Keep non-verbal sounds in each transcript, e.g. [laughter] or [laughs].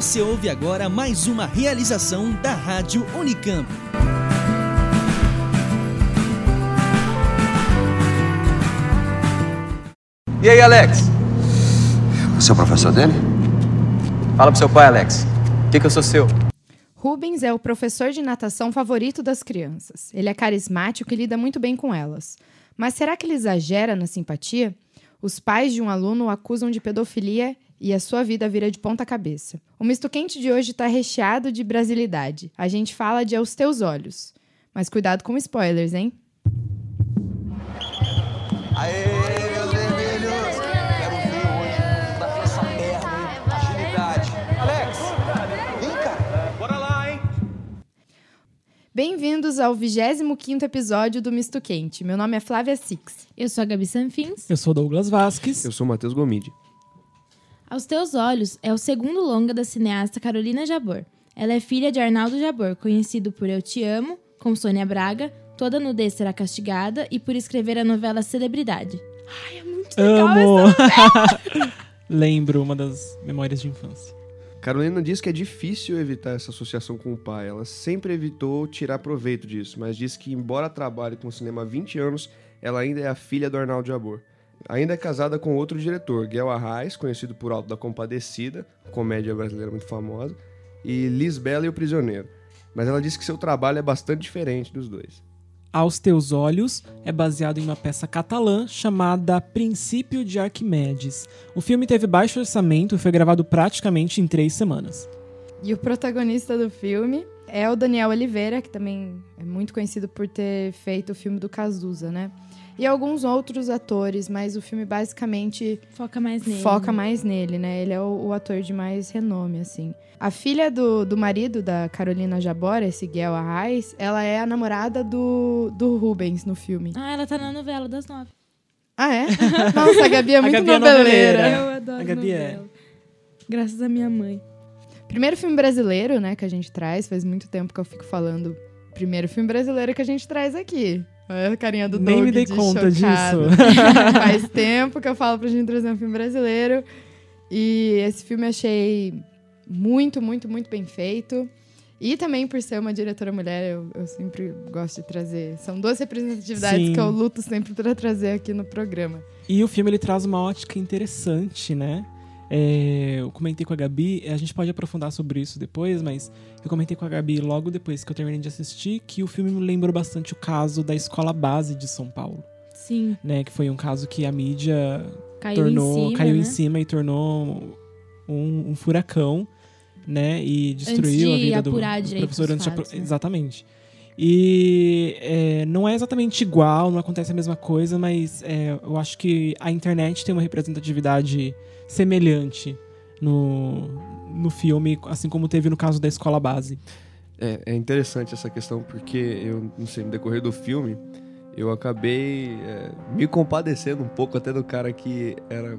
Você ouve agora mais uma realização da Rádio Unicamp. E aí, Alex? Você é o professor dele? Fala pro seu pai, Alex. O que, que eu sou seu? Rubens é o professor de natação favorito das crianças. Ele é carismático e lida muito bem com elas. Mas será que ele exagera na simpatia? Os pais de um aluno o acusam de pedofilia e a sua vida vira de ponta cabeça. O misto quente de hoje está recheado de brasilidade. A gente fala de aos teus olhos. Mas cuidado com spoilers, hein? Aê, meus vermelhos! Quero ver hoje da força perna, hein? Agilidade. Alex, vem cá. Bora lá, hein? Bem-vindos ao 25º episódio do Misto Quente. Meu nome é Flávia Six. Eu sou a Gabi Sanfins. Eu sou Douglas Vasques. Eu sou o Matheus Gomide. Aos Teus Olhos é o segundo longa da cineasta Carolina Jabor. Ela é filha de Arnaldo Jabor, conhecido por Eu Te Amo, com Sônia Braga, Toda Nudez Será Castigada e por escrever a novela Celebridade. Ai, é muito legal Amo! essa [laughs] Lembro uma das memórias de infância. Carolina diz que é difícil evitar essa associação com o pai. Ela sempre evitou tirar proveito disso, mas diz que, embora trabalhe com cinema há 20 anos, ela ainda é a filha do Arnaldo Jabor. Ainda é casada com outro diretor, Guel Arraes, conhecido por Alto da Compadecida, comédia brasileira muito famosa, e Lisbela e o Prisioneiro. Mas ela diz que seu trabalho é bastante diferente dos dois. Aos Teus Olhos é baseado em uma peça catalã chamada Princípio de Arquimedes. O filme teve baixo orçamento e foi gravado praticamente em três semanas. E o protagonista do filme é o Daniel Oliveira, que também é muito conhecido por ter feito o filme do Cazuza, né? E alguns outros atores, mas o filme basicamente Foca mais nele. foca mais nele, né? Ele é o, o ator de mais renome, assim. A filha do, do marido da Carolina Jabora, esse Guel Arraes, ela é a namorada do, do Rubens no filme. Ah, ela tá na novela das nove. Ah, é? [laughs] Nossa, a Gabi é A muito Gabi é noveleira. noveleira. Eu adoro A Gabi é. novela. Graças à minha mãe. Primeiro filme brasileiro, né, que a gente traz. Faz muito tempo que eu fico falando. Primeiro filme brasileiro que a gente traz aqui. Olha a carinha do Nem Doug me dei de conta chocado. disso. [laughs] Faz tempo que eu falo pra gente trazer um filme brasileiro. E esse filme eu achei muito, muito, muito bem feito. E também por ser uma diretora mulher, eu, eu sempre gosto de trazer. São duas representatividades Sim. que eu luto sempre pra trazer aqui no programa. E o filme ele traz uma ótica interessante, né? É, eu comentei com a Gabi, a gente pode aprofundar sobre isso depois, mas eu comentei com a Gabi logo depois que eu terminei de assistir que o filme me lembrou bastante o caso da escola base de São Paulo, Sim. né? Que foi um caso que a mídia Caiu tornou, em cima. caiu né? em cima e tornou um, um furacão, né? E destruiu de a vida do, do professor antes de fatos, apro- né? Exatamente. E é, não é exatamente igual, não acontece a mesma coisa, mas é, eu acho que a internet tem uma representatividade semelhante no, no filme, assim como teve no caso da escola base. É, é interessante essa questão porque eu, não sei, no decorrer do filme, eu acabei é, me compadecendo um pouco até do cara que era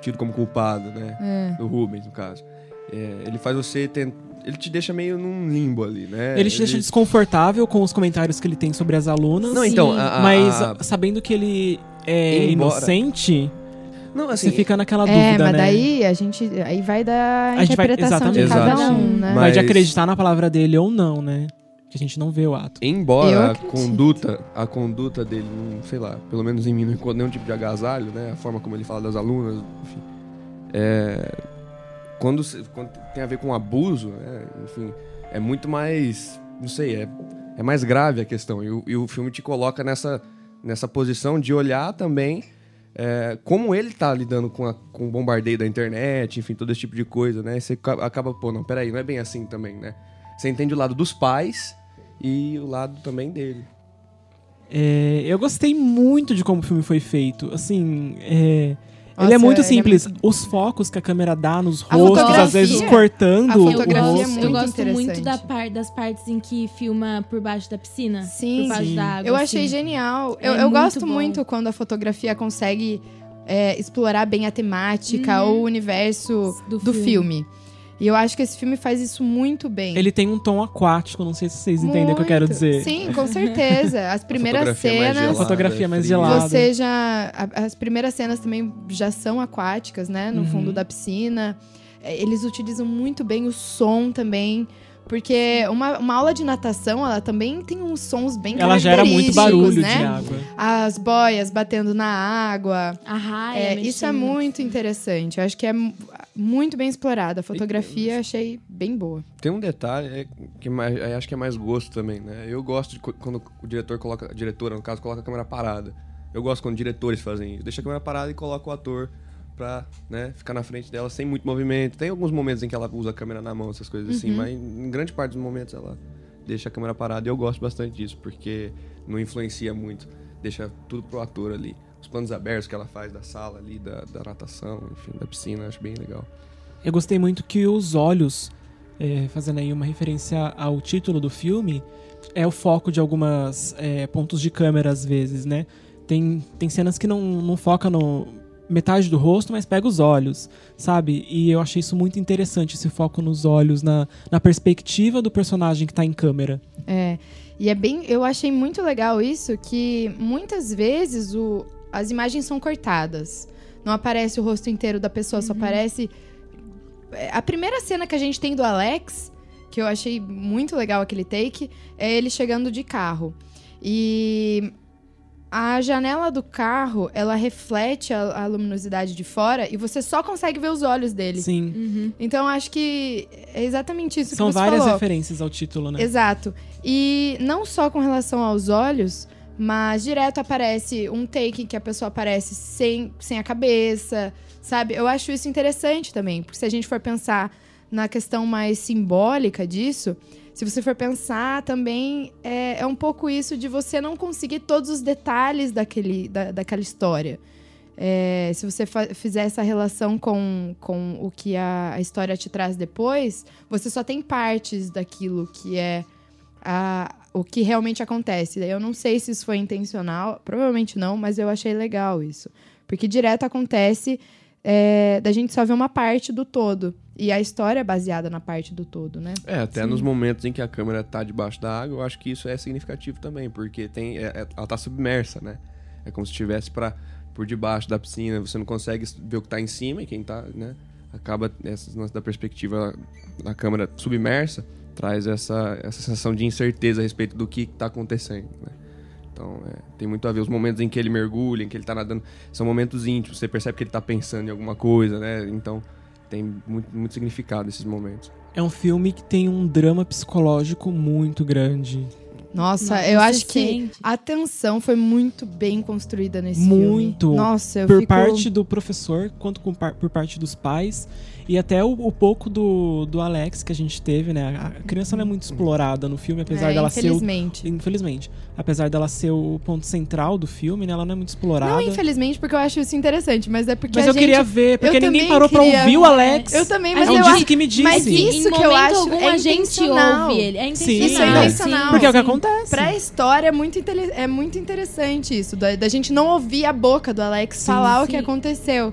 tido como culpado, né? É. Do Rubens, no caso. É, ele faz você tentar. Ele te deixa meio num limbo ali, né? ele te deixa desconfortável com os comentários que ele tem sobre as alunas, Não, então, a- a- mas a- sabendo que ele é Embora- inocente, Não, assim, você fica naquela É, dúvida, mas né? daí a gente. Aí vai da A gente vai- interpretação de cada Exato. um, né? Vai de Mas- acreditar na palavra dele ou não, né? Que a gente não vê o ato. Eu Embora a acredito. conduta, a conduta dele, não, sei lá, pelo menos em mim não encontra nenhum tipo de agasalho, né? A forma como ele fala das alunas, enfim. É, quando, se- quando tem a ver com abuso, né? Enfim, é muito mais, não sei, é, é mais grave a questão. E o, e o filme te coloca nessa, nessa posição de olhar também é, como ele tá lidando com, a- com o bombardeio da internet, enfim, todo esse tipo de coisa, né? Você ca- acaba, pô, não, peraí, não é bem assim também, né? Você entende o lado dos pais e o lado também dele. É, eu gostei muito de como o filme foi feito. Assim, é, Nossa, ele é muito ele é simples. muito- Os focos que a câmera dá nos A rostos, às vezes a cortando o fotografia é rosto. muito eu gosto muito da par- das partes em que filma por baixo da piscina. Sim, por baixo sim. da água. Eu achei assim. genial. É eu eu muito gosto bom. muito quando a fotografia consegue é, explorar bem a temática Uhum. ou o universo do, Do filme. filme. E eu acho que esse filme faz isso muito bem. Ele tem um tom aquático, não sei se vocês entendem o que eu quero Muito. dizer. Sim, com certeza. As [laughs] primeiras fotografia mais cenas. gelada, A fotografia mais fria. gelada. Você já. a- As primeiras cenas também já são aquáticas, né? No Uhum. fundo da piscina. É, Eles utilizam muito bem o som também. Porque uma, uma aula de natação, ela também tem uns sons bem Ela gera muito barulho né? de água. As boias batendo na água. A raia, É, isso é muito interessante. Eu acho que é mu- muito bem explorado. A fotografia eu achei bem boa. Tem um detalhe é, que mais, eu acho que é mais gosto também, né? Eu gosto de quando o diretor coloca, a diretora, no caso, coloca a câmera parada. Eu gosto quando diretores fazem isso. Deixa a câmera parada e coloca o ator pra né, ficar na frente dela sem muito movimento. Tem alguns momentos em que ela usa a câmera na mão, essas coisas assim, mas em grande parte dos momentos ela deixa a câmera parada e eu gosto bastante disso, porque não influencia muito. Deixa tudo pro ator ali. Os planos abertos que ela faz da sala ali, da, da natação, enfim, da piscina, acho bem legal. Eu gostei muito que os olhos, é, fazendo aí uma referência ao título do filme, é o foco de algumas é, pontos de câmera às vezes, né? Tem, tem cenas que não, não foca no metade do rosto, mas pega os olhos, sabe? E eu achei isso muito interessante, esse foco nos olhos, na, na perspectiva do personagem que tá em câmera. É. E é bem. Eu achei muito legal isso, que muitas vezes o, as imagens são cortadas. Não aparece o rosto inteiro da pessoa, só aparece. É, A primeira cena que a gente tem do Alex, que eu achei muito legal aquele take, é ele chegando de carro. E a janela do carro, ela reflete a, a luminosidade de fora e você só consegue ver os olhos dele. Sim. Uhum. Então acho que é exatamente isso São que você várias falou. referências ao título, né? Exato. E não só com relação aos olhos, mas direto aparece um take que a pessoa aparece sem, sem a cabeça, sabe? Eu acho isso interessante também, porque se a gente for pensar na questão mais simbólica disso, se você for pensar também, é, é um pouco isso de você não conseguir todos os detalhes daquele, da, daquela história. É, se você fizer essa relação com, com o que a, a história te traz depois, você só tem partes daquilo que é a- o que realmente acontece. Eu não sei se isso foi intencional, provavelmente não, mas eu achei legal isso. Porque direto acontece é, da gente só ver uma parte do todo. E a história é baseada na parte do todo, né? É, até nos momentos em que a câmera tá debaixo da água, eu acho que isso é significativo também, porque tem, é- é- ela tá submersa, né? É como se estivesse para por debaixo da piscina, você não consegue ver o que tá em cima e quem tá, né? Acaba essa da perspectiva da câmera submersa, traz essa, essa sensação de incerteza a respeito do que tá acontecendo, né? Então, é, tem muito a ver. Os momentos em que ele mergulha, em que ele tá nadando, são momentos íntimos. Você percebe que ele tá pensando em alguma coisa, né? Então, tem muito, muito significado esses momentos. É um filme que tem um drama psicológico muito grande. Nossa, Nossa, eu acho que sente. a tensão foi muito bem construída nesse filme. Muito. Nossa, eu por fico... parte do professor, quanto com par- por parte dos pais. E até o, o pouco do, do Alex que a gente teve, né? A criança não é muito explorada no filme, apesar é, dela ser o. infelizmente. Infelizmente. Apesar dela ser o ponto central do filme, né? Ela não é muito explorada. Não, infelizmente, porque eu acho isso interessante, mas é porque Mas a eu gente... queria ver, porque eu ninguém parou pra queria- ouvir o Alex. Eu também, A mas É um eu disco acho que me disse. Mas Em isso que momento eu acho algum, é a gente intencional. ouve ele. É Sim. intencional. Isso é intencional. Porque é o que sim. acontece. Pra história é muito, intele- é muito interessante isso, da, da gente não ouvir a boca do Alex Sim, falar o sim. que aconteceu.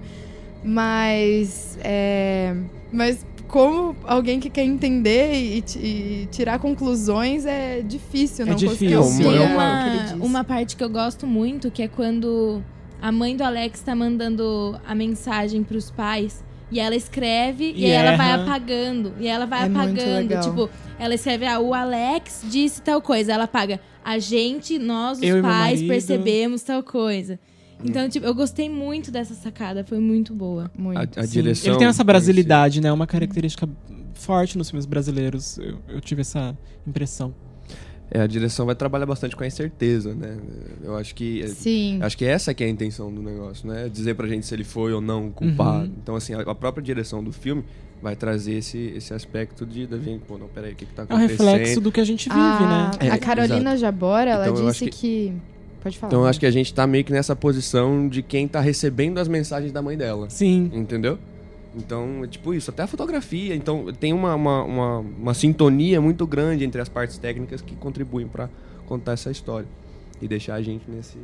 Mas. é, mas como alguém que quer entender e, e tirar conclusões é difícil, É não conseguir difícil. ouvir É Tem o que ele uma, diz. uma parte que eu gosto muito, que é quando a mãe do Alex tá mandando a mensagem pros pais. E ela escreve e, E aí ela vai apagando. E ela vai É muito apagando. legal. Tipo, ela escreve, ah, o Alex disse tal coisa. Ela apaga. A gente, nós, os Eu pais, percebemos tal coisa. Então, tipo, eu gostei muito dessa sacada. Foi muito boa. Muito. A, a direção. Ele tem essa brasilidade, né? Uma característica forte nos filmes brasileiros. Eu, eu tive essa impressão. É, a direção vai trabalhar bastante com a incerteza, né? Eu acho que. Sim. Acho que essa que é a intenção do negócio, né? Dizer pra gente se ele foi ou não culpado. Uhum. Então, assim, a, a própria direção do filme vai trazer esse, esse aspecto de da gente, pô, não, peraí, o que, que tá É o acontecendo? reflexo do que a gente vive, a, né? É, a Carolina Jabora, ela Então, disse acho que... Pode falar. Então, acho que a gente tá meio que nessa posição de quem tá recebendo as mensagens da mãe dela. Sim. Entendeu? Então, é tipo isso, até a fotografia. Então, tem uma, uma, uma, uma sintonia muito grande entre as partes técnicas que contribuem pra contar essa história. E deixar a gente nesse.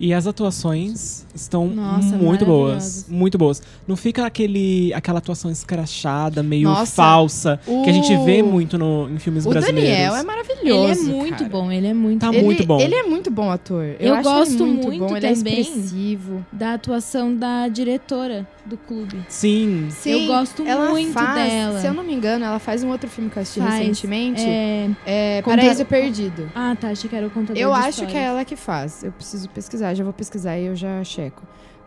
E as atuações estão Nossa, muito boas. Muito boas. Não fica aquele, aquela atuação escrachada, meio Nossa, falsa, que a gente vê o- muito no, em filmes O brasileiros. Daniel é maravilhoso. Ele é muito cara. bom, ele é muito Tá bom. Ele- muito bom. Ele é muito bom ator. Eu, Eu acho gosto ele muito, muito bom, ele também. é expressivo. Da atuação da diretora do clube. Sim. Sim, eu gosto ela muito faz, dela. Se eu não me engano, ela faz um outro filme que eu assisti Faz. recentemente. É... É, Conta- Paraíso Perdido. Ah, tá, achei que era o contador Eu de acho histórias. que é ela que faz. Eu preciso pesquisar, já vou pesquisar e eu já checo.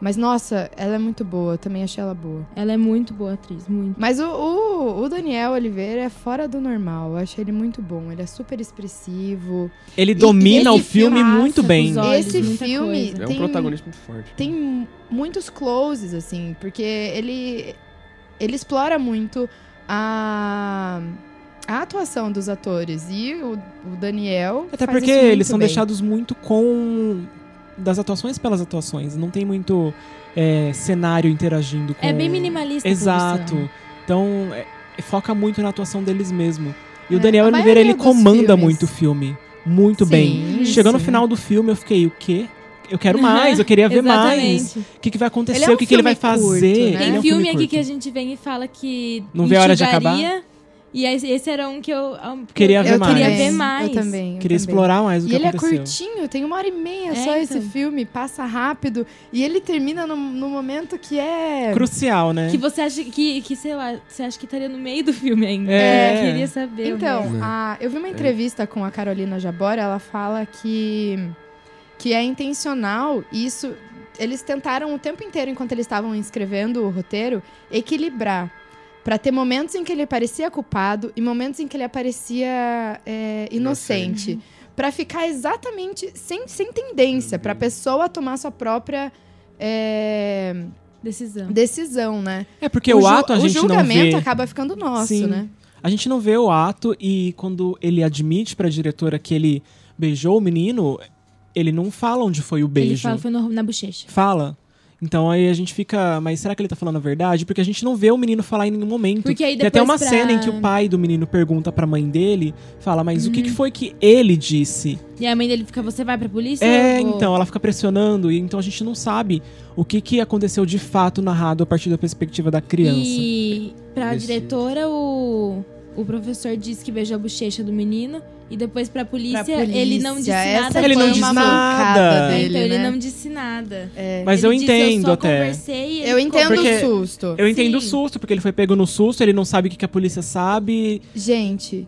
Mas, nossa, ela é muito boa. Eu também achei ela boa. Ela é muito boa atriz, muito. Mas o, o, o Daniel Oliveira é fora do normal. Eu achei ele muito bom. Ele é super expressivo. Ele E- domina e o filme filmaço muito bem. os olhos, Esse filme coisa. É um tem, protagonista muito forte. tem muitos closes, assim, porque ele, ele explora muito a, a atuação dos atores. E o, o Daniel. Até faz porque isso muito eles são bem. deixados muito com. Das atuações pelas atuações. Não tem muito é, cenário interagindo com. É bem minimalista a Exato. Então, é- foca muito na atuação deles mesmo. E É, o Daniel a Oliveira, ele comanda filmes. muito o filme. Muito bem. Sim, Chegou no final do filme, eu fiquei, o quê? Eu quero mais, eu queria ver mais. O que, que vai acontecer? É um o que, que ele vai filme curto, fazer? né? Ele Tem é um filme aqui curto. que a gente vem e fala que Não vê a hora de instigaria, E esse esse era um que eu um, Queria ver eu mais. queria ver mais. Eu também. eu Queria também. explorar mais o E que ele aconteceu. é curtinho, tem uma hora e meia É, só esse então. filme, passa rápido. E ele termina num, num momento que é. Crucial, né? Que você acha que, que, sei lá, você acha que estaria no meio do filme ainda. É. Eu queria saber. Então, a- eu vi uma entrevista com a Carolina Jabora, ela fala que, que é intencional isso. Eles tentaram o tempo inteiro, enquanto eles estavam escrevendo o roteiro, equilibrar. Pra ter momentos em que ele parecia culpado e momentos em que ele aparecia é, inocente. Pra ficar exatamente sem, sem tendência, pra pessoa tomar sua própria é, Decisão. decisão, né? É porque o, ju- ato a o gente não julgamento vê. acaba ficando nosso, Sim. né? A gente não vê o ato e quando ele admite pra diretora que ele beijou o menino, ele não fala onde foi o beijo. Ele fala foi no- na bochecha. Fala. Então aí a gente fica, mas será que ele tá falando a verdade? Porque a gente não vê o menino falar em nenhum momento. Porque aí Tem até uma pra- cena em que o pai do menino pergunta pra mãe dele, fala, mas o que, Uhum. que foi que ele disse? E a mãe dele fica, você vai pra polícia? É, vou- então, ela fica pressionando, e então a gente não sabe o que, que aconteceu de fato narrado a partir da perspectiva da criança. E pra Esse- diretora, o, o professor disse que beijou a bochecha do menino. E depois pra polícia, Pra polícia, ele não disse essa nada. Ele não disse nada. É, dele, então ele né? não disse nada. Mas Ele eu disse, entendo eu só até. Eu entendo o susto. Eu entendo o susto, porque ele foi pego no susto, ele não sabe o que, que a polícia sabe. Gente,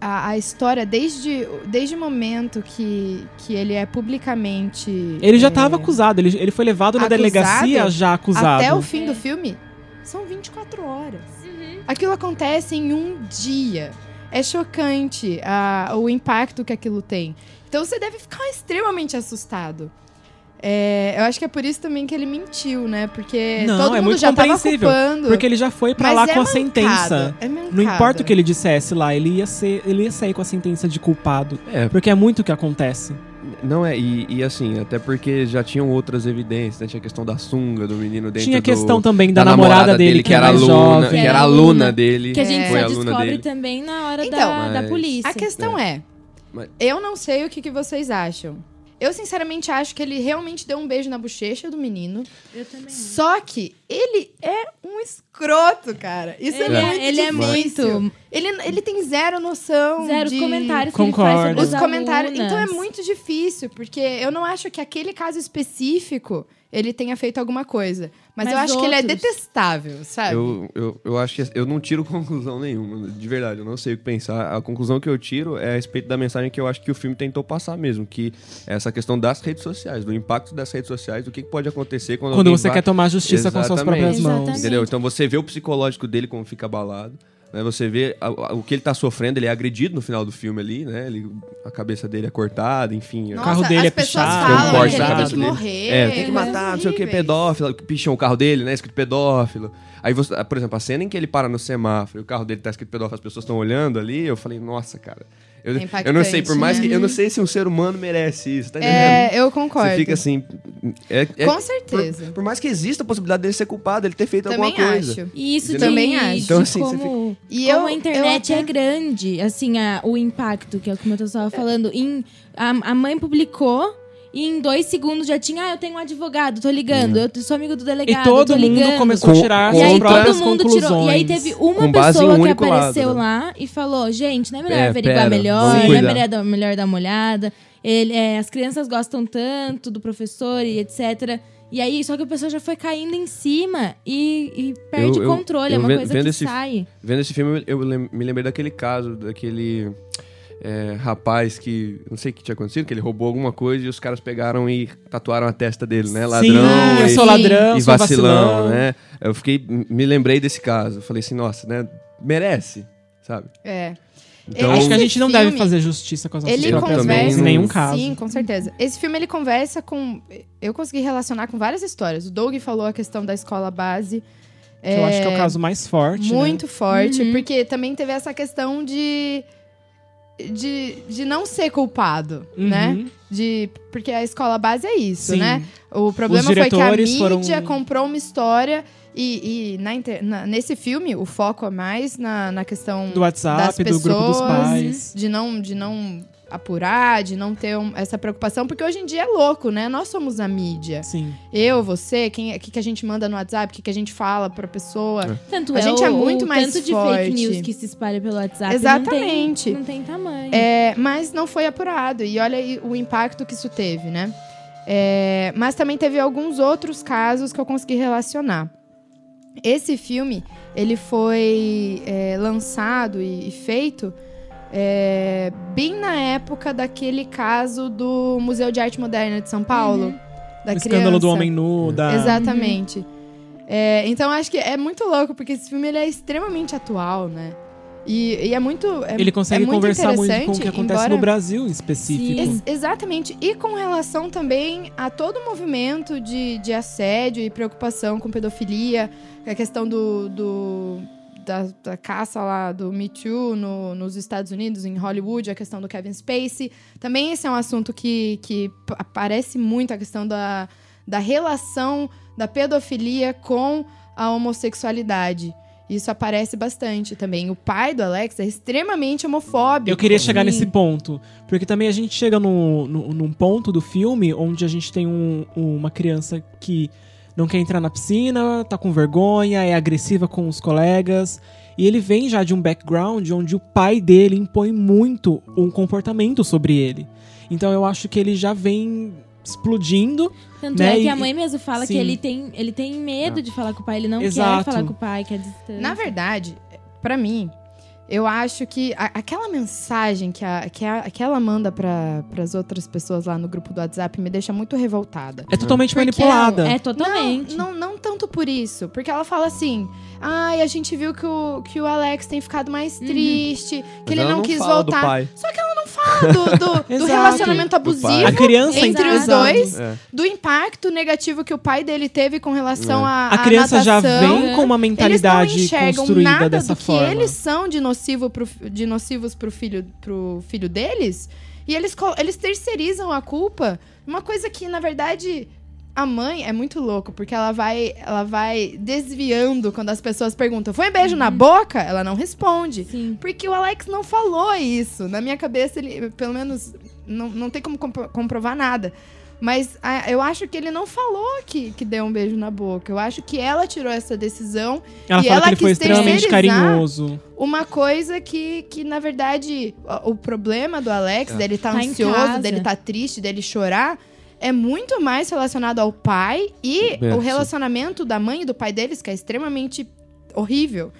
a, a história, desde, desde o momento que, que ele é publicamente. Ele já é, estava acusado, ele, ele foi levado na Acusado? delegacia já acusado. Até o fim É. do filme, são 24 horas. Aquilo acontece em um dia. É chocante a- o impacto que aquilo tem. Então você deve ficar extremamente assustado. É, eu acho que é por isso também que ele mentiu, né? Porque Não, todo é mundo muito já tava compreensível, culpando. Porque ele já foi pra mas lá é com a mancada, sentença. É Não importa o que ele dissesse lá, ele ia, ser, ele ia sair com a sentença de culpado. É, Porque é muito o que acontece. Não é, e, e assim, até porque já tinham outras evidências, né? Tinha a questão da sunga do menino dentro Tinha a do- questão também da, da namorada, dele, que era aluna, jovem. que era É, aluna dele. Que a gente É. foi só aluna descobre dele. também na hora Então, da, da mas- polícia. A questão é, Mas- eu não sei o que, que vocês acham. Eu, sinceramente, acho que ele realmente deu um beijo na bochecha do menino. Eu também. Só que ele é um escroto, cara. Isso Ele é, é- muito ele é difícil. muito- Ele, ele tem zero noção Zero de... comentários que ele Concordo. faz sobre Os as comentários. Então é muito difícil, porque eu não acho que aquele caso específico ele tenha feito alguma coisa. Mas, Mas eu acho que ele é detestável, sabe? Eu, eu, eu acho que eu não tiro [laughs] conclusão nenhuma, de verdade, eu não sei o que pensar. A conclusão que eu tiro é a respeito da mensagem que eu acho que o filme tentou passar mesmo, que é essa questão das redes sociais, do impacto das redes sociais, do que pode acontecer quando, Quando você vai- quer tomar justiça com suas Exatamente. próprias mãos. Exatamente. Entendeu? Então você vê o psicológico dele como fica abalado. Né? Você vê a- a- o que ele tá sofrendo, ele é agredido no final do filme ali, né? Ele, a cabeça dele é cortada, enfim. Nossa, carro dele as é pichado, Tem um falam corte que na ele tem cabeça que dele. morrer. É, tem que matar, não sei o que, pedófilo. Picham o carro dele, né? Escrito pedófilo. Aí, você, por exemplo, a cena em que ele para no semáforo e o carro dele tá escrito pedófilo, as pessoas estão olhando ali, eu falei, nossa, cara. Eu, É eu não sei, por mais que. Eu não né? sei se um ser humano merece isso, tá entendendo? É, eu concordo. Você fica assim. é- é- Com certeza. Por, por mais que exista a possibilidade dele ser culpado, ele ter feito Também alguma coisa. acho. E isso de, Também acho. Então, assim, você como, E como eu- a internet eu é até- grande, assim, a- o impacto, que é o que o Matheus estava falando. Em, a, a mãe publicou E em dois segundos já tinha, ah, eu tenho um advogado, tô ligando, eu sou amigo do E delegado, todo tô mundo ligando. começou a tirar E aí próprias todo mundo conclusões. tirou. E aí teve uma pessoa um que lado, apareceu né? lá e falou: gente, não é melhor É, averiguar pera, melhor, não é melhor, dar- melhor dar uma olhada. Ele, é, as crianças gostam tanto do professor e etc. E aí, só que o pessoal já foi caindo em cima e, e perde Eu- o eu- controle. é eu uma ve- coisa vendo que esse- sai. Vendo esse filme, eu me lembrei daquele caso, daquele é, rapaz que, não sei o que tinha acontecido, que ele roubou alguma coisa e os caras pegaram e tatuaram a testa dele, né? Ladrão Sim, eu e, sou ladrão, e sou vacilão, vacilão. né? Eu fiquei, me lembrei desse caso. Eu falei assim, nossa, né? Merece, sabe? É. Então, Acho que a gente não filme, deve fazer justiça com as nossas Ele conversa. em nenhum caso. Sim, com certeza. Esse filme ele conversa com. Eu consegui relacionar com várias histórias. O Doug falou a questão da escola base. Que eu acho que é o caso mais forte. né? Muito forte, Uhum. porque também teve essa questão de. De, de não ser culpado, Uhum. né? De, porque a escola base é isso, Sim. né? O problema foi que a mídia foram- comprou uma história e, e na na- nesse filme o foco é mais na, na questão Do WhatsApp, das do grupo dos pessoas, pais. de não de não apurar, de não ter um- essa preocupação, porque hoje em dia é louco, né? Nós somos a mídia. Sim. Eu, você, quem, o que, que a gente manda no WhatsApp, o que, que a gente fala pra pessoa. Tanto A é gente o, é muito o mais tanto de forte. fake news que se espalha pelo WhatsApp. Exatamente. Não tem, não tem tamanho. É, mas não foi apurado. E olha aí o impacto que isso teve, né? É, mas também teve alguns outros casos que eu consegui relacionar. Esse filme, ele foi é, lançado e, e feito é, bem na época daquele caso do Museu de Arte Moderna de São Paulo. Da o escândalo do criança. homem nu, da... Exatamente. É, então acho que é muito louco, porque esse filme ele é extremamente atual, né? E, e é muito. é- Ele consegue é muito conversar muito com o que acontece embora- no Brasil em específico. Ex- exatamente. E com relação também a todo o movimento de, de assédio e preocupação com pedofilia, a questão do, do- da, da caça lá do Me Too no- nos Estados Unidos, em Hollywood, a questão do Kevin Spacey. Também esse é um assunto que, que aparece muito, a questão da, da relação da pedofilia com a homossexualidade. Isso aparece bastante também. O pai do Alex é extremamente homofóbico. Eu queria chegar Sim. nesse ponto. Porque também a gente chega no, no- num ponto do filme onde a gente tem um- uma criança que não quer entrar na piscina, tá com vergonha, é agressiva com os colegas. E ele vem já de um background onde o pai dele impõe muito um comportamento sobre ele. Então eu acho que ele já vem explodindo. Tanto né, é que e- a mãe mesmo fala sim. que ele tem, ele tem medo de falar com o pai, ele não Exato. quer falar com o pai, quer distância. Na verdade, pra mim, eu acho que a- aquela mensagem que, a, que, a- que ela manda para as outras pessoas lá no grupo do WhatsApp me deixa muito revoltada. É totalmente Porque manipulada. É totalmente. Não, não, não tanto por isso. Porque ela fala assim: ai, a gente viu que o, que o Alex tem ficado mais Uhum. triste, que Mas ele não, não quis fala do voltar. pai. Só que ela não fala do, do, [laughs] do relacionamento abusivo. A criança entre os exato. dois, É. do impacto negativo que o pai dele teve com relação É. à A criança já natação. vem com uma Eles não mentalidade enxergam construída nada dessa do que forma. eles são de, nocivo pro, de nocivos pro filho, pro filho deles. E eles, eles terceirizam a culpa. Uma coisa que, na verdade, a mãe é muito louco, porque ela vai, ela vai desviando quando as pessoas perguntam: foi um beijo na boca? Ela não responde. Sim. Porque o Alex não falou isso. Na minha cabeça, ele, pelo menos, não, não tem como compro- comprovar nada. Mas ah, eu acho que ele não falou que, que deu um beijo na boca. Eu acho que ela tirou essa decisão. Ela E fala ela que ele foi extremamente carinhoso. Uma coisa que, que na verdade, o, o problema do Alex, É. dele tá, Tá ansioso, dele tá triste, dele chorar, é muito mais relacionado ao pai e o sim. relacionamento da mãe e do pai deles, que é extremamente horrível.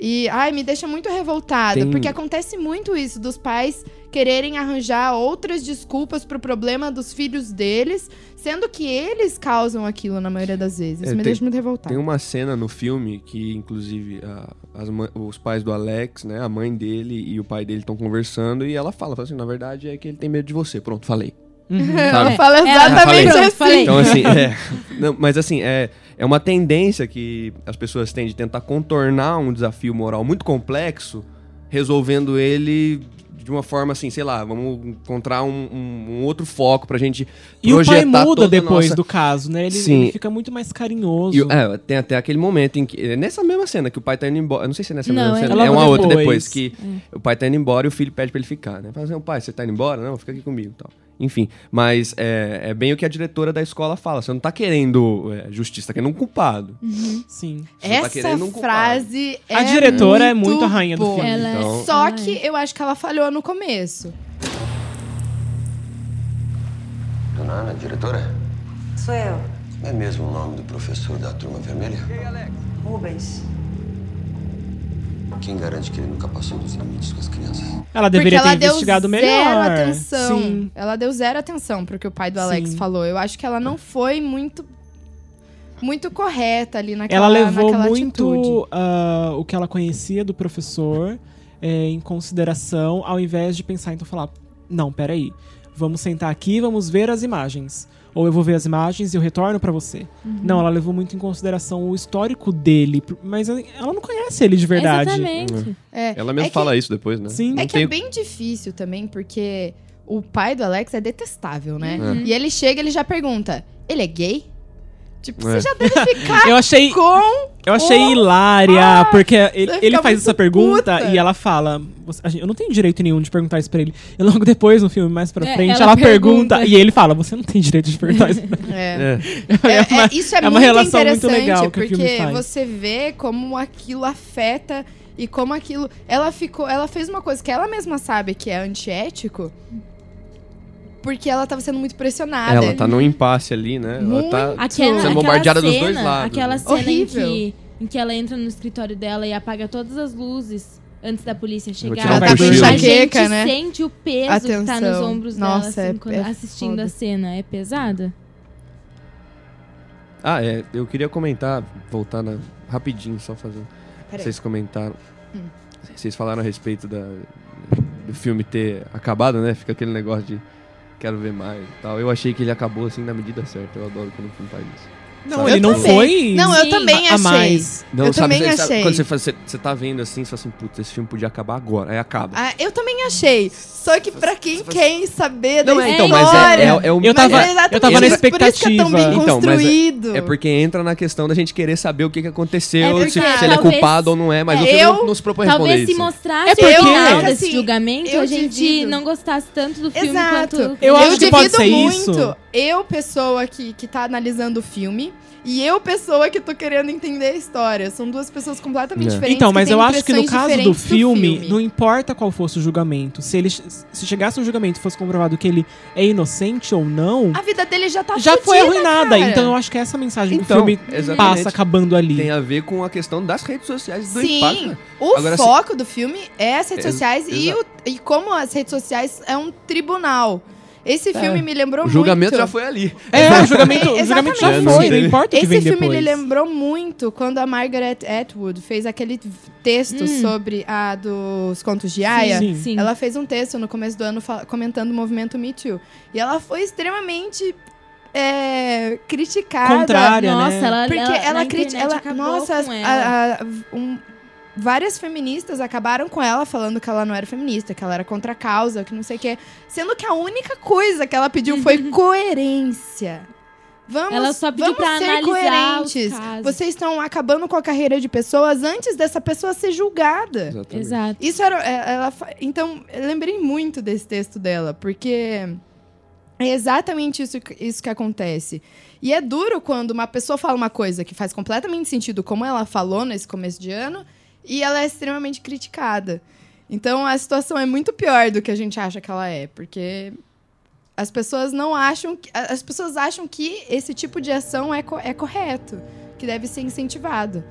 E, ai, me deixa muito revoltada, Tem- porque acontece muito isso, dos pais quererem arranjar outras desculpas pro problema dos filhos deles, sendo que eles causam aquilo na maioria das vezes. Isso É, me tem- deixa muito revoltada. Tem uma cena no filme que, inclusive, a- as os pais do Alex, né, a mãe dele e o pai dele estão conversando e ela fala, fala assim, na verdade é que ele tem medo de você. Pronto, falei. Ela Sabe? fala Ela- exatamente Falei. assim. Então, assim, é. Não, mas assim, é, é uma tendência que as pessoas têm de tentar contornar um desafio moral muito complexo, resolvendo ele de uma forma assim, sei lá, vamos encontrar um, um- um outro foco pra gente E o pai muda depois nossa- do caso, né? Ele, Sim. ele fica muito mais carinhoso. E, é, tem até aquele momento em que. é Nessa mesma cena que o pai tá indo embora. Eu não sei se é nessa Não, mesma é cena. É uma outra depois. depois. Que o pai tá indo embora e o filho pede pra ele ficar, né? Fala assim, pai, você tá indo embora? Não, fica aqui comigo e tal. Enfim, mas é, é bem o que a diretora da escola fala. Você não tá querendo é, justiça, tá querendo um culpado. Sim. Você tá Essa querendo um culpado. frase é A diretora é muito a rainha do boa. filme. Ela é- Então- Só Ela que eu acho que ela falhou no começo. Dona Ana, diretora? Sou eu, É mesmo o nome do professor da turma vermelha? Rubens. Quem garante que ele nunca passou dos limites com as crianças? Ela Porque deveria ela ter deu investigado zero melhor. atenção. Sim. Ela deu zero atenção pro que o pai do Alex Sim. falou. Eu acho que ela não foi muito muito correta ali naquela Ela levou naquela muito ah, o que ela conhecia do professor é, em consideração, ao invés de pensar, então falar, não, peraí, vamos sentar aqui, vamos ver as imagens. Ou eu vou ver as imagens e eu retorno pra você. Uhum. Não, ela levou muito em consideração o histórico dele, mas ela não conhece ele de verdade. Exatamente. É, Ela mesmo é que- fala isso depois, né? Sim. É que tem- é bem difícil também, porque o pai do Alex é detestável, né? Uhum. E ele chega e ele já pergunta: ele é gay? Tipo, É. você já deve ficar [laughs] Eu achei, com. Eu achei Oh! hilária, porque ele, ele faz essa pergunta puta. e ela fala: "Você- a gente- Eu não tenho direito nenhum de perguntar isso pra ele. E logo depois, no filme, mais pra É, frente, ela ela, pergunta, pergunta. e ele fala: Você não tem direito de perguntar isso pra É. É. É, É uma- é- isso é, é uma muito relação muito interessante, legal que o porque filme faz. você vê como aquilo afeta e como aquilo. Ela ficou. Ela fez uma coisa que ela mesma sabe que é antiético. Porque ela tava sendo muito pressionada. Ela tá num impasse ali, né? Ela tá Aquela, sendo aquela bombardeada cena, dos dois lados. Aquela né? cena em Horrível. que, em que ela entra no escritório dela e apaga todas as luzes antes da polícia chegar. um Ela tá com a né? sente o peso que tá nos Atenção. ombros Nossa, dela, assim, é- quando- é assistindo foda. a cena. É pesada? Ah, é. Eu queria comentar, voltar na- rapidinho, só fazer. Peraí. Vocês comentaram. Hum. Vocês falaram a respeito da, do filme ter acabado, né? Fica aquele negócio de quero ver mais e tal. Eu achei que ele acabou assim na medida certa. Eu adoro quando o filme faz isso. Não, Sabe? ele não também. foi. Não, eu Sim. também a achei. mais. Não, eu sabe, também sabe achei. quando você, faz- você, você tá vendo assim, você fala assim, putz, esse filme podia acabar agora. Aí acaba. Ah, eu também achei. Só que pra quem quer saber Não, da é, história... então, mas é, é, é o Eu tava- é eu tava na isso- Por isso que é tão expectativa. bem Então, mas é-. É porque entra na questão da gente querer saber o que, que aconteceu, É se, se ele é culpado ou não é, mas É, o filme eu- não, não se propõe Talvez se mostrasse É porque- o final desse assim, julgamento, a gente divido. não gostasse tanto do filme Exato. quanto... Eu acho que pode ser muito. isso. Eu, pessoa que, que tá analisando o filme, e eu, pessoa que tô querendo entender a história. São duas pessoas completamente É. diferentes. Então, mas eu acho que no caso do diferentes filme, não importa qual fosse o julgamento, se ele se chegasse um julgamento e fosse comprovado que ele é inocente ou não, A vida dele já tá já foi fudida, arruinada. cara. Então eu acho que é essa mensagem que Então, o filme exatamente. passa acabando ali. Tem a ver com a questão das redes sociais do Sim, impacto. o Agora, se- foco do filme é as redes Ex- sociais e, o- e como as redes sociais é um tribunal. Esse filme me lembrou O julgamento muito. já foi ali. É, [laughs] o julgamento, o julgamento já foi, não importa o que Esse vem filme depois. ele lembrou muito quando a Margaret Atwood fez aquele texto Hum. sobre a dos contos de Aya. Sim. Sim. Ela fez um texto no começo do ano comentando o movimento Me Too. E ela foi extremamente é, criticada. Contrária, Nossa, né? ela, Porque ela, ela, Ela, acabou nossa, ela. a- a- um- várias feministas acabaram com ela falando que ela não era feminista, que ela era contra a causa, que não sei o quê. Sendo que a única coisa que ela pediu foi [laughs] coerência. Vamos, Ela só pediu vamos pra ser coerentes. Vocês estão acabando com a carreira de pessoas antes dessa pessoa ser julgada. Exatamente. Exato. Isso era. é, Ela, então, eu lembrei muito desse texto dela, porque é exatamente isso, isso que acontece. E é duro quando uma pessoa fala uma coisa que faz completamente sentido, como ela falou nesse começo de ano, e ela é extremamente criticada. Então a situação é muito pior do que a gente acha que ela é, porque as pessoas não acham. que- As pessoas acham que esse tipo de ação é, co- é correto, que deve ser incentivado.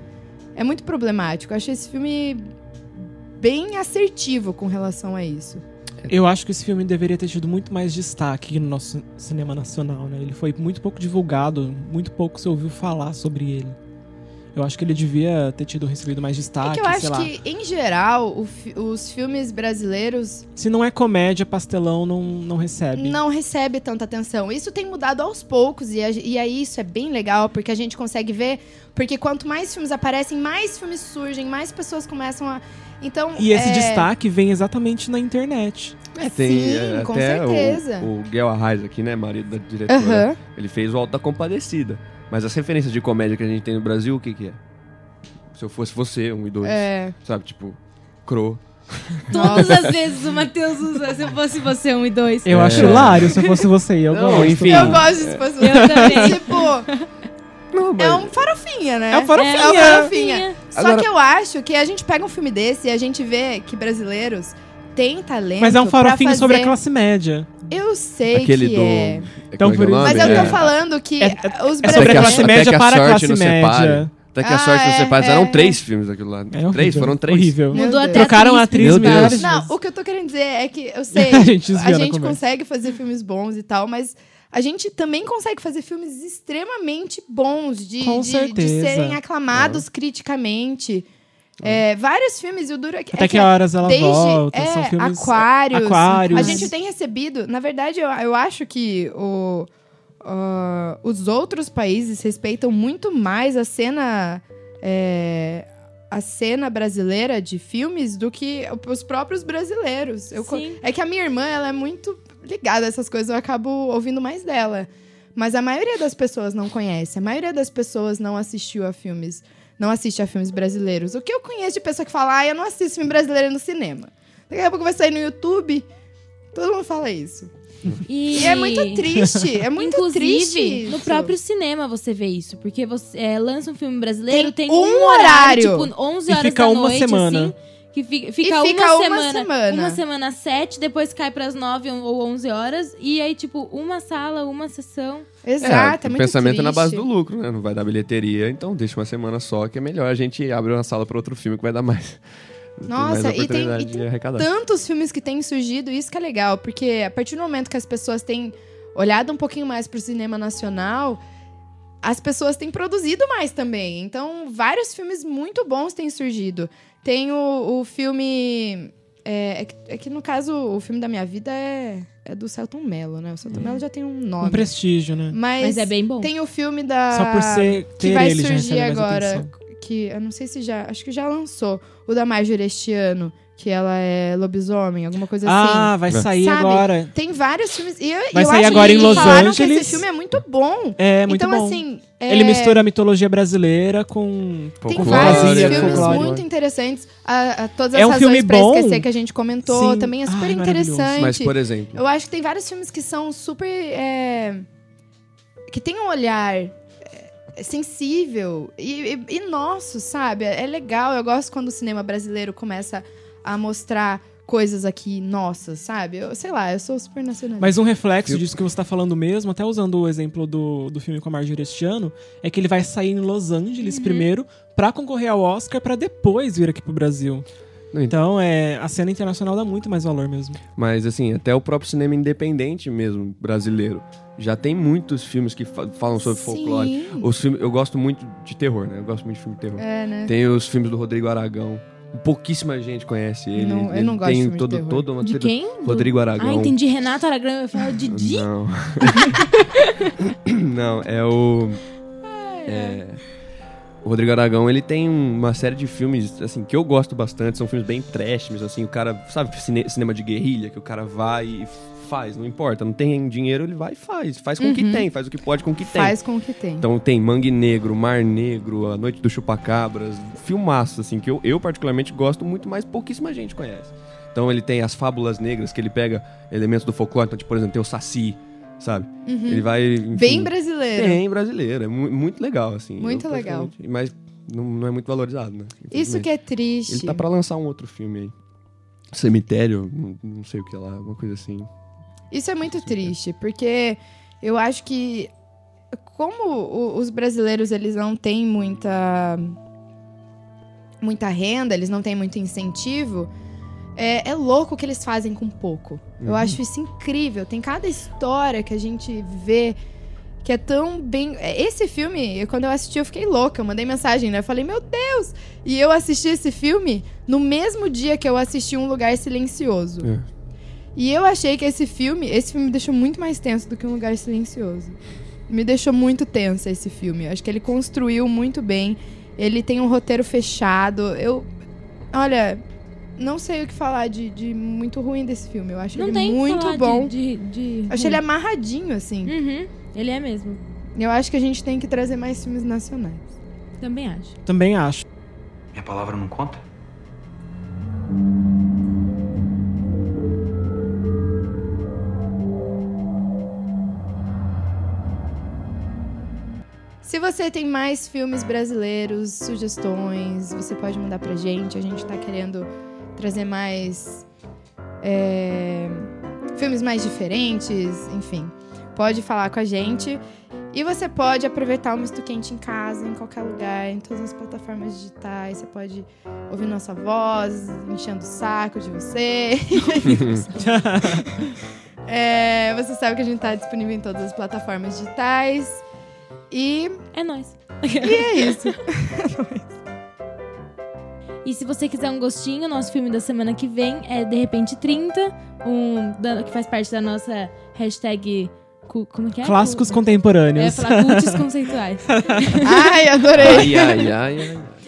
É muito problemático. Eu achei esse filme bem assertivo com relação a isso. Eu acho que esse filme deveria ter tido muito mais destaque no nosso cinema nacional, né? Ele foi muito pouco divulgado, muito pouco se ouviu falar sobre ele. Eu acho que ele devia ter tido recebido mais É destaque, que eu sei acho lá. que, em geral, o fi- os filmes brasileiros Se não é comédia, pastelão não, não recebe. não recebe tanta atenção. Isso tem mudado aos poucos e, a- e aí isso é bem legal porque a gente consegue ver, porque quanto mais filmes aparecem, mais filmes surgem, mais pessoas começam a então E esse é, destaque vem exatamente na internet. É, tem Sim, é, com até o- certeza. o, Guel Arraes aqui, né, marido da diretora, ele fez o Alto da Compadecida. Mas as referências de comédia que a gente tem no Brasil, o que que é? Se eu fosse você, um e dois, É, sabe, tipo, Cro, Todas as [laughs] vezes o Matheus usa se eu fosse você, um e dois. Eu É. acho hilário se eu fosse você. e Eu Não, gosto. enfim. Eu gosto de fosse Eu também. [laughs] Tipo, Não, mas- é um farofinha, né? É um farofinha. É um farofinha. Só Agora- que eu acho que a gente pega um filme desse e a gente vê que brasileiros têm talento. Mas é um farofinho sobre a fazer- classe média. Eu sei Aquele que do. é. Então, é é por isso-? Mas eu tô É- falando que É- os É sobre Até a brasileiros. classe até média que a para a sorte classe média. Até que a Ah, sorte nos é, separe. é, Eram é. três filmes daquilo lá. É três? Foram três. Horrível. Mudou até. Trocaram a atriz Meu Deus. Não, o que eu tô querendo dizer é que eu [laughs] sei, A gente a gente consegue fazer filmes bons e tal, mas a gente também consegue fazer filmes extremamente bons de, de, de serem aclamados criticamente. É, vários filmes, e o duro é que. Até é que horas ela desde, volta. é, São filmes. Aquários. Aquários. A gente tem recebido. Na verdade, eu, eu acho que o, ah, os outros países respeitam muito mais a cena. é, a cena brasileira de filmes do que os próprios brasileiros. Eu Sim. é que a minha irmã, ela é muito ligada a essas coisas, eu acabo ouvindo mais dela. Mas a maioria das pessoas não conhece, a maioria das pessoas não assistiu a filmes, não assiste a filmes brasileiros. O que eu conheço de pessoa que fala, ah, eu não assisto filme brasileiro no cinema. Daqui a pouco vai sair no YouTube, todo mundo fala isso. E, E é muito triste, é muito Inclusive, triste. no isso. próprio cinema você vê isso. Porque você é, lança um filme brasileiro, Tem tem, um um horário, horário. tipo 11 E horas fica da uma noite, semana. assim. Que fica, fica, fica uma, uma semana, semana. Uma semana às 7, depois cai pras 9 ou 11 horas. E aí, tipo, uma sala, uma sessão. Exato, é, o muito pensamento é na base triste. do lucro, né? Não vai dar bilheteria, então deixa uma semana só, que é melhor a gente abrir uma sala para outro filme que vai dar mais. [laughs] Nossa, e tem- e tem tantos filmes que têm surgido, isso que é legal, porque a partir do momento que as pessoas têm olhado um pouquinho mais pro cinema nacional, as pessoas têm produzido mais também. Então, vários filmes muito bons têm surgido. Tem o, o filme. É, é que, é que, no caso, o filme da minha vida é, é do Celton Mello, né? O Celton Mello já tem um nome. Um prestígio, né? Mas, Mas é bem bom. tem o filme da. Só por ser que vai ele já surgir agora. Que eu não sei se já. Acho que já lançou. O da Marjorie este ano. Que ela é lobisomem, alguma coisa Ah, assim. vai sair Sabe? agora. Tem vários filmes. E eu, Vai eu sair acho agora que em Los falaram que Angeles. esse filme é muito bom. É, muito então, bom. assim. é, Ele mistura a mitologia brasileira com. Tem Folclore, vários fantasia, filmes folclore. muito interessantes. A, a- todas as É um razões filme pra bom. esquecer que a gente comentou Sim. também é super Ai, interessante. Mas, por exemplo, Eu acho que tem vários filmes que são super. é, que tem um olhar é, sensível e, e, e nosso, sabe? É legal. Eu gosto quando o cinema brasileiro começa a mostrar coisas aqui nossas, sabe? Eu sei lá, eu sou super nacionalista. Mas um reflexo Eu- disso que você tá falando mesmo, até usando o exemplo do, do filme com a Marjorie este ano, é que ele vai sair em Los Angeles primeiro pra concorrer ao Oscar pra depois vir aqui pro Brasil. Então, é, a cena internacional dá muito mais valor mesmo. Mas assim, até o próprio cinema independente mesmo, brasileiro, já tem muitos filmes que fa- falam sobre folclore. Sim. Os filmes, eu gosto muito de terror, né? Eu gosto muito de filme de terror. É, né? Tem os filmes do Rodrigo Aragão. Pouquíssima gente conhece ele. Não, eu ele não gosto de tem de todo, toda uma De quem? Rodrigo Aragão. Ah, entendi. Renato Aragão. Eu falo Didi. Não. [laughs] não, é o. É, o Rodrigo Aragão, ele tem uma série de filmes, assim, que eu gosto bastante. São filmes bem trash, mas assim, o cara, sabe, cine- cinema de guerrilha, que o cara vai e faz, não importa. Não tem dinheiro, ele vai e faz. Faz com o que Uhum. tem, faz o que pode com o que tem. Faz com o que tem. Então tem Mangue Negro, Mar Negro, A Noite do Chupacabras, filmaço, assim, que eu, eu particularmente gosto muito, mas pouquíssima gente conhece. Então ele tem as fábulas negras, que ele pega elementos do folclore, então, tipo, por exemplo, tem o Saci, sabe? Ele vai. enfim, Uhum. Bem brasileiro. Bem brasileiro, é mu- muito legal, assim. Muito Eu, legal. Mas não, não é muito valorizado, né? Isso que é triste. Ele tá pra lançar um outro filme aí. Cemitério, não, sei o que lá, uma coisa assim. Isso é muito triste, porque eu acho que como os brasileiros eles não têm muita muita renda, eles não têm muito incentivo, é, é louco o que eles fazem com pouco. Eu acho isso incrível. Tem cada história que a gente vê que é tão bem. é, Esse filme, eu- quando eu assisti, eu fiquei louca. Eu mandei mensagem, né? Eu falei, meu Deus! E eu assisti esse filme no mesmo dia que eu assisti Um Lugar Silencioso. É. E eu achei que esse filme, esse filme me deixou muito mais tenso do que Um Lugar Silencioso. Me deixou muito tensa esse filme. Eu acho que ele construiu muito bem. Ele tem um roteiro fechado. Eu. Olha, não sei o que falar de, de muito ruim desse filme. Eu acho Não ele tem que muito falar bom. De, de, de- Eu achei ele amarradinho, assim. Uhum. Ele é mesmo. Eu acho que a gente tem que trazer mais filmes nacionais. Também acho. Também acho. Minha palavra não conta? Se você tem mais filmes brasileiros, sugestões, você pode mandar pra gente. A gente tá querendo trazer mais é, filmes mais diferentes, enfim. Pode falar com a gente. E você pode aproveitar o Misto Quente em casa, em qualquer lugar, em todas as plataformas digitais. Você pode ouvir nossa voz, enchendo o saco de você. [laughs] [laughs] É, você sabe que a gente tá disponível em todas as plataformas digitais. E É nóis. e é isso. [laughs] E se você quiser um gostinho, nosso filme da semana que vem é De Repente 30, um, da- que faz parte da nossa hashtag. cu- Como que é? Clássicos Cu- É, contemporâneos. falar cultos [laughs] conceituais. Ai, adorei. Ai, ai, ai,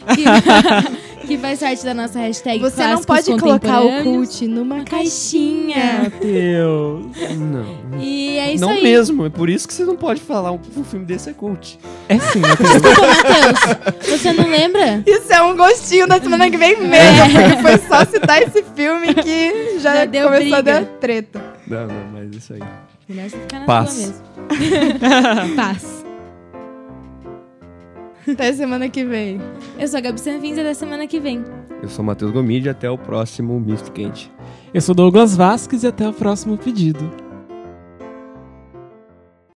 ai. Que faz parte da nossa hashtag Você não pode colocar o cult numa Uma caixinha. caixinha. Deus. Não. E é isso não aí. mesmo, é por isso que você não pode falar um, um filme desse é cult. É sim, [laughs] Matheus. Desculpa, Matheus. Você não lembra? Isso é um gostinho da semana que vem mesmo, porque foi só citar esse filme que já, Já deu começou a briga. dar treta. Não, não, mas isso aí. Melhor você ficar na Paz. sua mesmo. [laughs] Paz. Até semana que vem. Eu sou a Gabi Sanvinza da semana que vem. Eu sou o Matheus Gomide, até o próximo Misto Quente. Eu sou Douglas Vasques e até o próximo pedido.